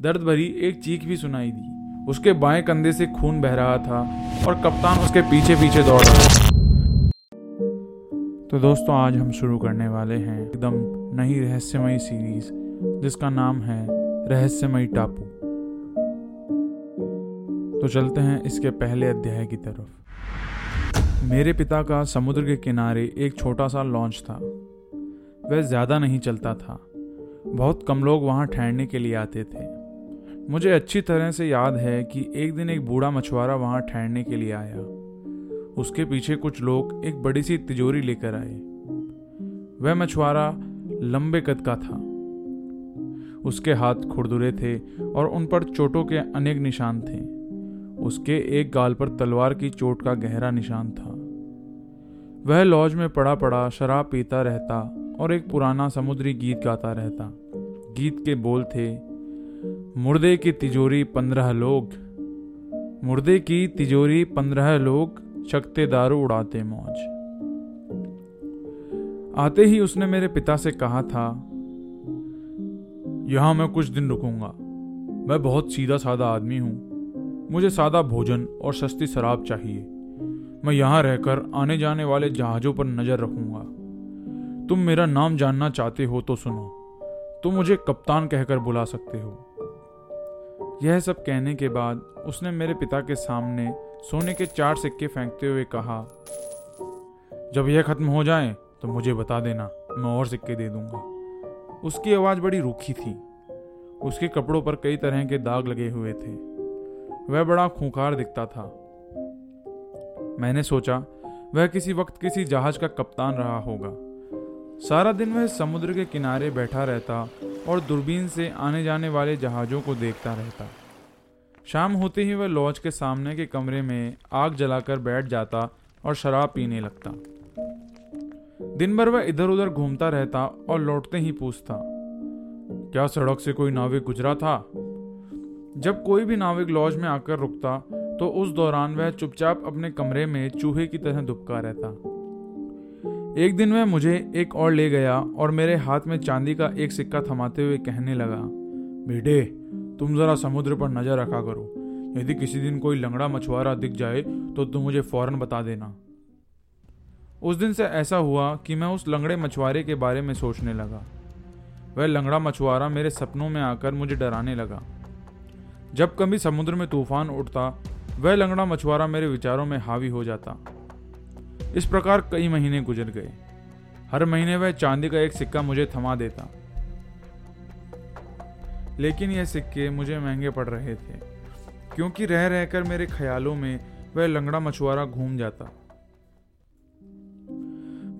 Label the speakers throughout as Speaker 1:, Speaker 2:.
Speaker 1: दर्द भरी एक चीख भी सुनाई दी। उसके बाएँ कंधे से खून बह रहा था और कप्तान उसके पीछे पीछे दौड़ रहा था। तो दोस्तों, आज हम शुरू करने वाले हैं एकदम नई रहस्यमयी सीरीज़ जिसका नाम है रहस्यमयी टापू। तो चलते हैं इसके पहले अध्याय की तरफ़। मेरे पिता का समुद्र के किनारे एक छोटा सा लॉन्च था। वह ज़्यादा नहीं चलता था। बहुत कम लोग वहाँ ठहरने के लिए आते थे। मुझे अच्छी तरह से याद है कि एक दिन एक बूढ़ा मछुआरा वहाँ ठहरने के लिए आया। उसके पीछे कुछ लोग एक बड़ी सी तिजोरी लेकर आए। वह मछुआरा लंबे कद का था। उसके हाथ खुरदुरे थे और उन पर चोटों के अनेक निशान थे। उसके एक गाल पर तलवार की चोट का गहरा निशान था। वह लॉज में पड़ा पड़ा शराब पीता रहता और एक पुराना समुद्री गीत गाता रहता। गीत के बोल थे मुर्दे की तिजोरी पंद्रह लोग। मुर्दे की तिजोरी पंद्रह लोग चकते दारू उड़ाते मौज। आते ही उसने मेरे पिता से कहा था, यहाँ मैं कुछ दिन रुकूँगा। मैं बहुत सीधा साधा आदमी हूँ। मुझे सादा भोजन और सस्ती शराब चाहिए। मैं यहाँ रहकर आने जाने वाले जहाजों पर नज़र रखूँगा। तुम मेरा नाम जानना चाहते हो तो सुनो। तुम मुझे कप्तान कहकर बुला सकते हो। यह सब कहने के बाद उसने मेरे पिता के सामने सोने के चार सिक्के फेंकते हुए कहा, जब यह खत्म हो जाए तो मुझे बता देना, मैं और सिक्के दे दूँगा। उसकी आवाज़ बड़ी रूखी थी। उसके कपड़ों पर कई तरह के दाग लगे हुए थे। वह बड़ा खूंखार दिखता था। मैंने सोचा, वह किसी वक्त किसी जहाज़ का कप्तान रहा होगा। सारा दिन वह समुद्र के किनारे बैठा रहता और दूरबीन से आने जाने वाले जहाज़ों को देखता रहता। शाम होते ही वह लॉज के सामने के कमरे में आग जलाकर बैठ जाता और शराब पीने लगता। दिन भर वह इधर उधर घूमता रहता और लौटते ही पूछता, क्या सड़क से कोई नाविक गुजरा था? जब कोई भी नाविक लॉज में आकर रुकता तो उस दौरान वह चुपचाप अपने कमरे में चूहे की तरह दुबका रहता। एक दिन वह मुझे एक और ले गया और मेरे हाथ में चांदी का एक सिक्का थमाते हुए कहने लगा, बेटे, तुम जरा समुद्र पर नज़र रखा करो। यदि किसी दिन कोई लंगड़ा मछुआरा दिख जाए तो तुम मुझे फ़ौरन बता देना। उस दिन से ऐसा हुआ कि मैं उस लंगड़े मछुआरे के बारे में सोचने लगा। वह लंगड़ा मछुआरा मेरे सपनों में आकर मुझे डराने लगा। जब कभी समुद्र में तूफ़ान उठता, वह लंगड़ा मछुआरा मेरे विचारों में हावी हो जाता। इस प्रकार कई महीने गुजर गए। हर महीने वह चांदी का एक सिक्का मुझे थमा देता। लेकिन यह सिक्के मुझे महँगे पड़ रहे थे, क्योंकि रह रहकर मेरे ख्यालों में वह लंगड़ा मछुआरा घूम जाता।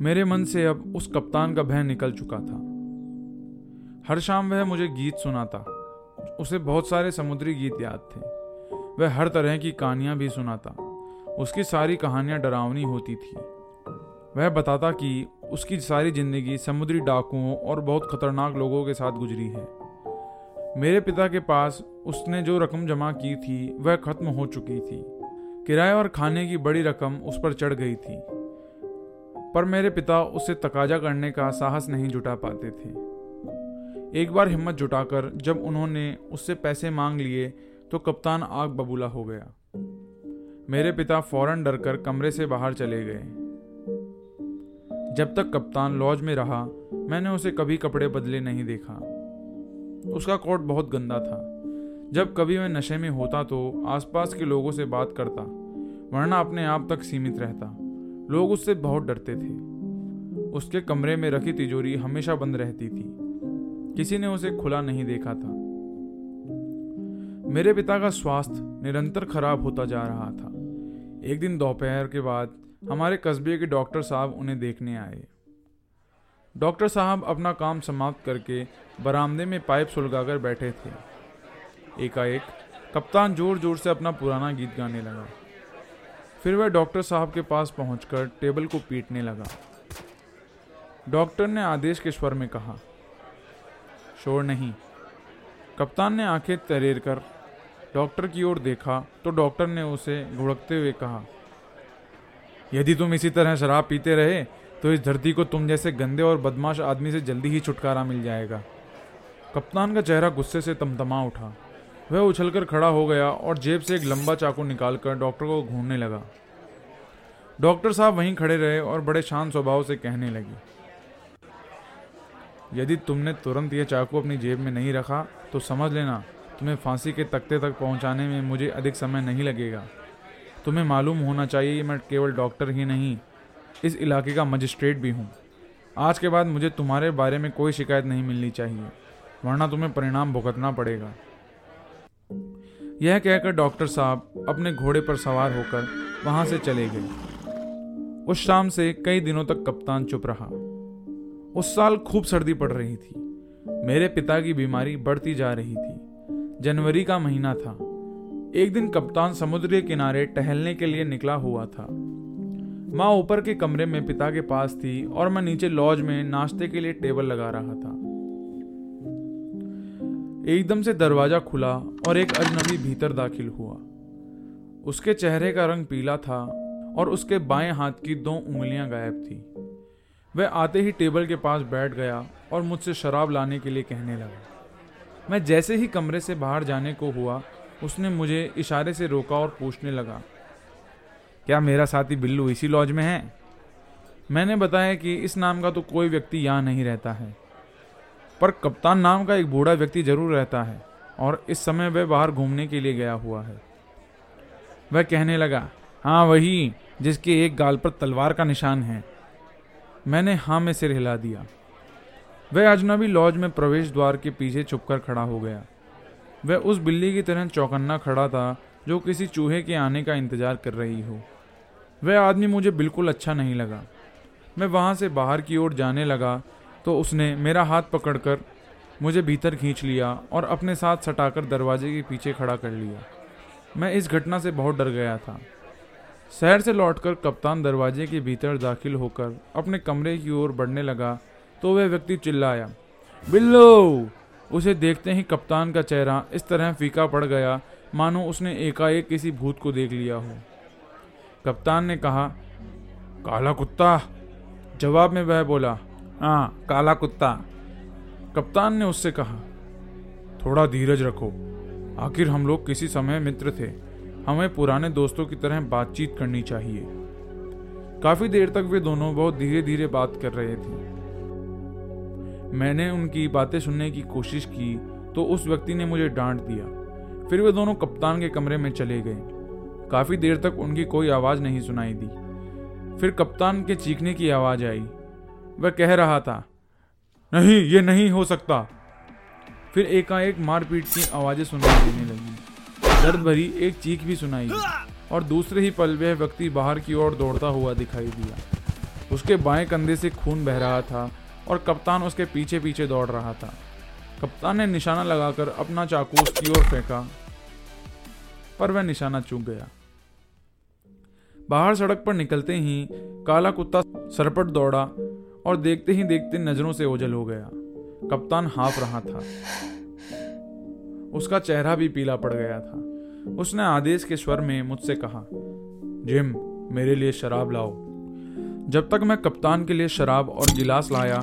Speaker 1: मेरे मन से अब उस कप्तान का भय निकल चुका था। हर शाम वह मुझे गीत सुनाता। उसे बहुत सारे समुद्री गीत याद थे। वह हर तरह की कहानियाँ भी सुनाता। उसकी सारी कहानियाँ डरावनी होती थी। वह बताता कि उसकी सारी ज़िंदगी समुद्री डाकुओं और बहुत खतरनाक लोगों के साथ गुजरी है। मेरे पिता के पास उसने जो रकम जमा की थी, वह खत्म हो चुकी थी। किराए और खाने की बड़ी रकम उस पर चढ़ गई थी। पर मेरे पिता उसे तकाजा करने का साहस नहीं जुटा पाते थे। एक बार हिम्मत जुटाकर जब उन्होंने उससे पैसे मांग लिए तो कप्तान आग बबूला हो गया। मेरे पिता फ़ौरन डरकर कमरे से बाहर चले गए। जब तक कप्तान लॉज में रहा, मैंने उसे कभी कपड़े बदले नहीं देखा। उसका कोट बहुत गंदा था। जब कभी मैं नशे में होता तो आसपास के लोगों से बात करता, वरना अपने आप तक सीमित रहता। लोग उससे बहुत डरते थे। उसके कमरे में रखी तिजोरी हमेशा बंद रहती थी। किसी ने उसे खुला नहीं देखा था। मेरे पिता का स्वास्थ्य निरंतर खराब होता जा रहा था। एक दिन दोपहर के बाद हमारे कस्बे के डॉक्टर साहब उन्हें देखने आए। डॉक्टर साहब अपना काम समाप्त करके बरामदे में पाइप सुलगाकर बैठे थे। एकाएक कप्तान ज़ोर ज़ोर से अपना पुराना गीत गाने लगा। फिर वह डॉक्टर साहब के पास पहुंचकर टेबल को पीटने लगा। डॉक्टर ने आदेश के स्वर में कहा, शोर नहीं। कप्तान ने आँखें तरेर कर डॉक्टर की ओर देखा तो डॉक्टर ने उसे घुड़कते हुए कहा, यदि तुम इसी तरह शराब पीते रहे तो इस धरती को तुम जैसे गंदे और बदमाश आदमी से जल्दी ही छुटकारा मिल जाएगा। कप्तान का चेहरा गुस्से से तमतमा उठा। वह उछलकर खड़ा हो गया और जेब से एक लंबा चाकू निकालकर डॉक्टर को घूरने लगा। डॉक्टर साहब वहीं खड़े रहे और बड़े शांत स्वभाव से कहने लगे, यदि तुमने तुरंत यह चाकू अपनी जेब में नहीं रखा तो समझ लेना तुम्हें फांसी के तख्ते तक पहुँचाने में मुझे अधिक समय नहीं लगेगा। तुम्हें मालूम होना चाहिए मैं केवल डॉक्टर ही नहीं, इस इलाके का मजिस्ट्रेट भी हूँ। आज के बाद मुझे तुम्हारे बारे में कोई शिकायत नहीं मिलनी चाहिए, वरना तुम्हें परिणाम भुगतना पड़ेगा। यह कहकर डॉक्टर साहब अपने घोड़े पर सवार होकर वहाँ से चले गए। उस शाम से कई दिनों तक कप्तान चुप रहा। उस साल खूब सर्दी पड़ रही थी। मेरे पिता की बीमारी बढ़ती जा रही थी। जनवरी का महीना था। एक दिन कप्तान समुद्र के किनारे टहलने के लिए निकला हुआ था। माँ ऊपर के कमरे में पिता के पास थी और मैं नीचे लॉज में नाश्ते के लिए टेबल लगा रहा था। एकदम से दरवाज़ा खुला और एक अजनबी भीतर दाखिल हुआ। उसके चेहरे का रंग पीला था और उसके बाएँ हाथ की दो उंगलियाँ गायब थी। वह आते ही टेबल के पास बैठ गया और मुझसे शराब लाने के लिए कहने लगा। मैं जैसे ही कमरे से बाहर जाने को हुआ, उसने मुझे इशारे से रोका और पूछने लगा, क्या मेरा साथी बिल्लू इसी लॉज में है? मैंने बताया कि इस नाम का तो कोई व्यक्ति यहाँ नहीं रहता है, पर कप्तान नाम का एक बूढ़ा व्यक्ति ज़रूर रहता है और इस समय वह बाहर घूमने के लिए गया हुआ है। वह कहने लगा हाँ वही जिसके एक गाल पर तलवार का निशान है। मैंने हाँ में सिर हिला दिया। वह अजनबी लॉज में प्रवेश द्वार के पीछे छुपकर खड़ा हो गया। वह उस बिल्ली की तरह चौकन्ना खड़ा था, जो किसी चूहे के आने का इंतज़ार कर रही हो। वह आदमी मुझे बिल्कुल अच्छा नहीं लगा। मैं वहाँ से बाहर की ओर जाने लगा तो उसने मेरा हाथ पकड़कर मुझे भीतर खींच लिया और अपने साथ सटाकर दरवाजे के पीछे खड़ा कर लिया। मैं इस घटना से बहुत डर गया था। शहर से लौटकर कप्तान दरवाजे के भीतर दाखिल होकर अपने कमरे की ओर बढ़ने लगा तो वह व्यक्ति चिल्लाया, बिल्लो, उसे देखते ही कप्तान का चेहरा इस तरह फीका पड़ गया, मानो उसने एकाएक किसी भूत को देख लिया हो। कप्तान ने कहा, काला कुत्ता। जवाब में वह बोला हाँ काला कुत्ता। कप्तान ने उससे कहा, थोड़ा धीरज रखो। आखिर हम लोग किसी समय मित्र थे। हमें पुराने दोस्तों की तरह बातचीत करनी चाहिए। काफ़ी देर तक वे दोनों बहुत धीरे धीरे बात कर रहे थे। मैंने उनकी बातें सुनने की कोशिश की तो उस व्यक्ति ने मुझे डांट दिया। फिर वे दोनों कप्तान के कमरे में चले गए। काफ़ी देर तक उनकी कोई आवाज़ नहीं सुनाई दी। फिर कप्तान के चीखने की आवाज़ आई। वह कह रहा था, नहीं, ये नहीं हो सकता। फिर एकाएक मारपीट की आवाज़ें सुनाई देने लगी। दर्द भरी एक चीख भी सुनाई और दूसरे ही पल वह व्यक्ति बाहर की ओर दौड़ता हुआ दिखाई दिया। उसके बाएँ कंधे से खून बह रहा था। और कप्तान उसके पीछे पीछे दौड़ रहा था। कप्तान ने निशाना लगाकर अपना चाकू उसकी ओर फेंका, पर वह निशाना चूक गया। बाहर सड़क पर निकलते ही काला कुत्ता सरपट दौड़ा और देखते ही देखते नज़रों से ओझल हो गया। कप्तान हाफ़ रहा था। उसका चेहरा भी पीला पड़ गया था। उसने आदेश के स्वर में मुझसे कहा, जिम, मेरे लिए शराब लाओ। जब तक मैं कप्तान के लिए शराब और गिलास लाया,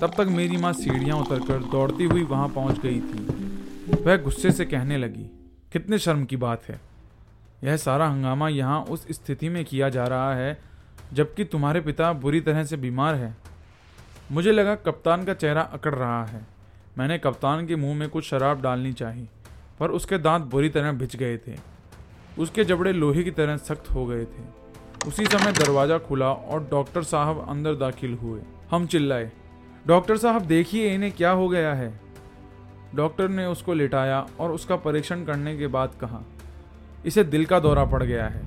Speaker 1: तब तक मेरी माँ सीढ़ियाँ उतरकर दौड़ती हुई वहाँ पहुँच गई थी। वह गुस्से से कहने लगी, कितने शर्म की बात है। यह सारा हंगामा यहाँ उस स्थिति में किया जा रहा है, जबकि तुम्हारे पिता बुरी तरह से बीमार है। मुझे लगा कप्तान का चेहरा अकड़ रहा है। मैंने कप्तान के मुँह में कुछ शराब डालनी चाहिए, पर उसके दांत बुरी तरह भिज गए थे। उसके जबड़े लोहे की तरह सख्त हो गए थे। उसी समय दरवाज़ा खुला और डॉक्टर साहब अंदर दाखिल हुए। हम चिल्लाए, डॉक्टर साहब, देखिए इन्हें क्या हो गया है। डॉक्टर ने उसको लिटाया और उसका परीक्षण करने के बाद कहा, इसे दिल का दौरा पड़ गया है।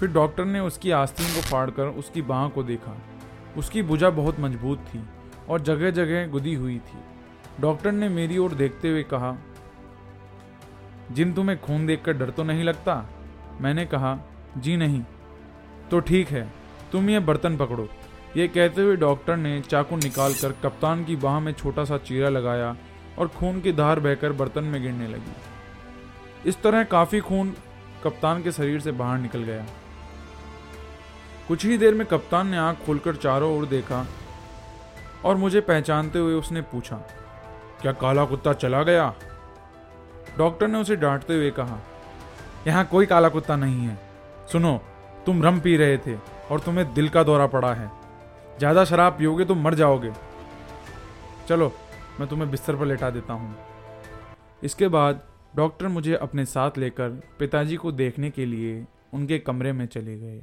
Speaker 1: फिर डॉक्टर ने उसकी आस्तीन को फाड़कर उसकी बाह को देखा। उसकी भुजा बहुत मज़बूत थी और जगह जगह गुदी हुई थी। डॉक्टर ने मेरी ओर देखते हुए कहा, जिन तुम्हें खून देखकर डर तो नहीं लगता? मैंने कहा, जी नहीं। तो ठीक है, तुम ये बर्तन पकड़ो। ये कहते हुए डॉक्टर ने चाकू निकालकर कप्तान की बाह में छोटा सा चीरा लगाया और खून की धार बहकर बर्तन में गिरने लगी। इस तरह काफ़ी खून कप्तान के शरीर से बाहर निकल गया। कुछ ही देर में कप्तान ने आँख खोलकर चारों ओर देखा और मुझे पहचानते हुए उसने पूछा, क्या काला कुत्ता चला गया? डॉक्टर ने उसे डांटते हुए कहा, यहाँ कोई काला कुत्ता नहीं है। सुनो तुम रम पी रहे थे और तुम्हें दिल का दौरा पड़ा है। ज़्यादा शराब पियोगे तो मर जाओगे। चलो, मैं तुम्हें बिस्तर पर लेटा देता हूँ। इसके बाद डॉक्टर मुझे अपने साथ लेकर पिताजी को देखने के लिए उनके कमरे में चले गए।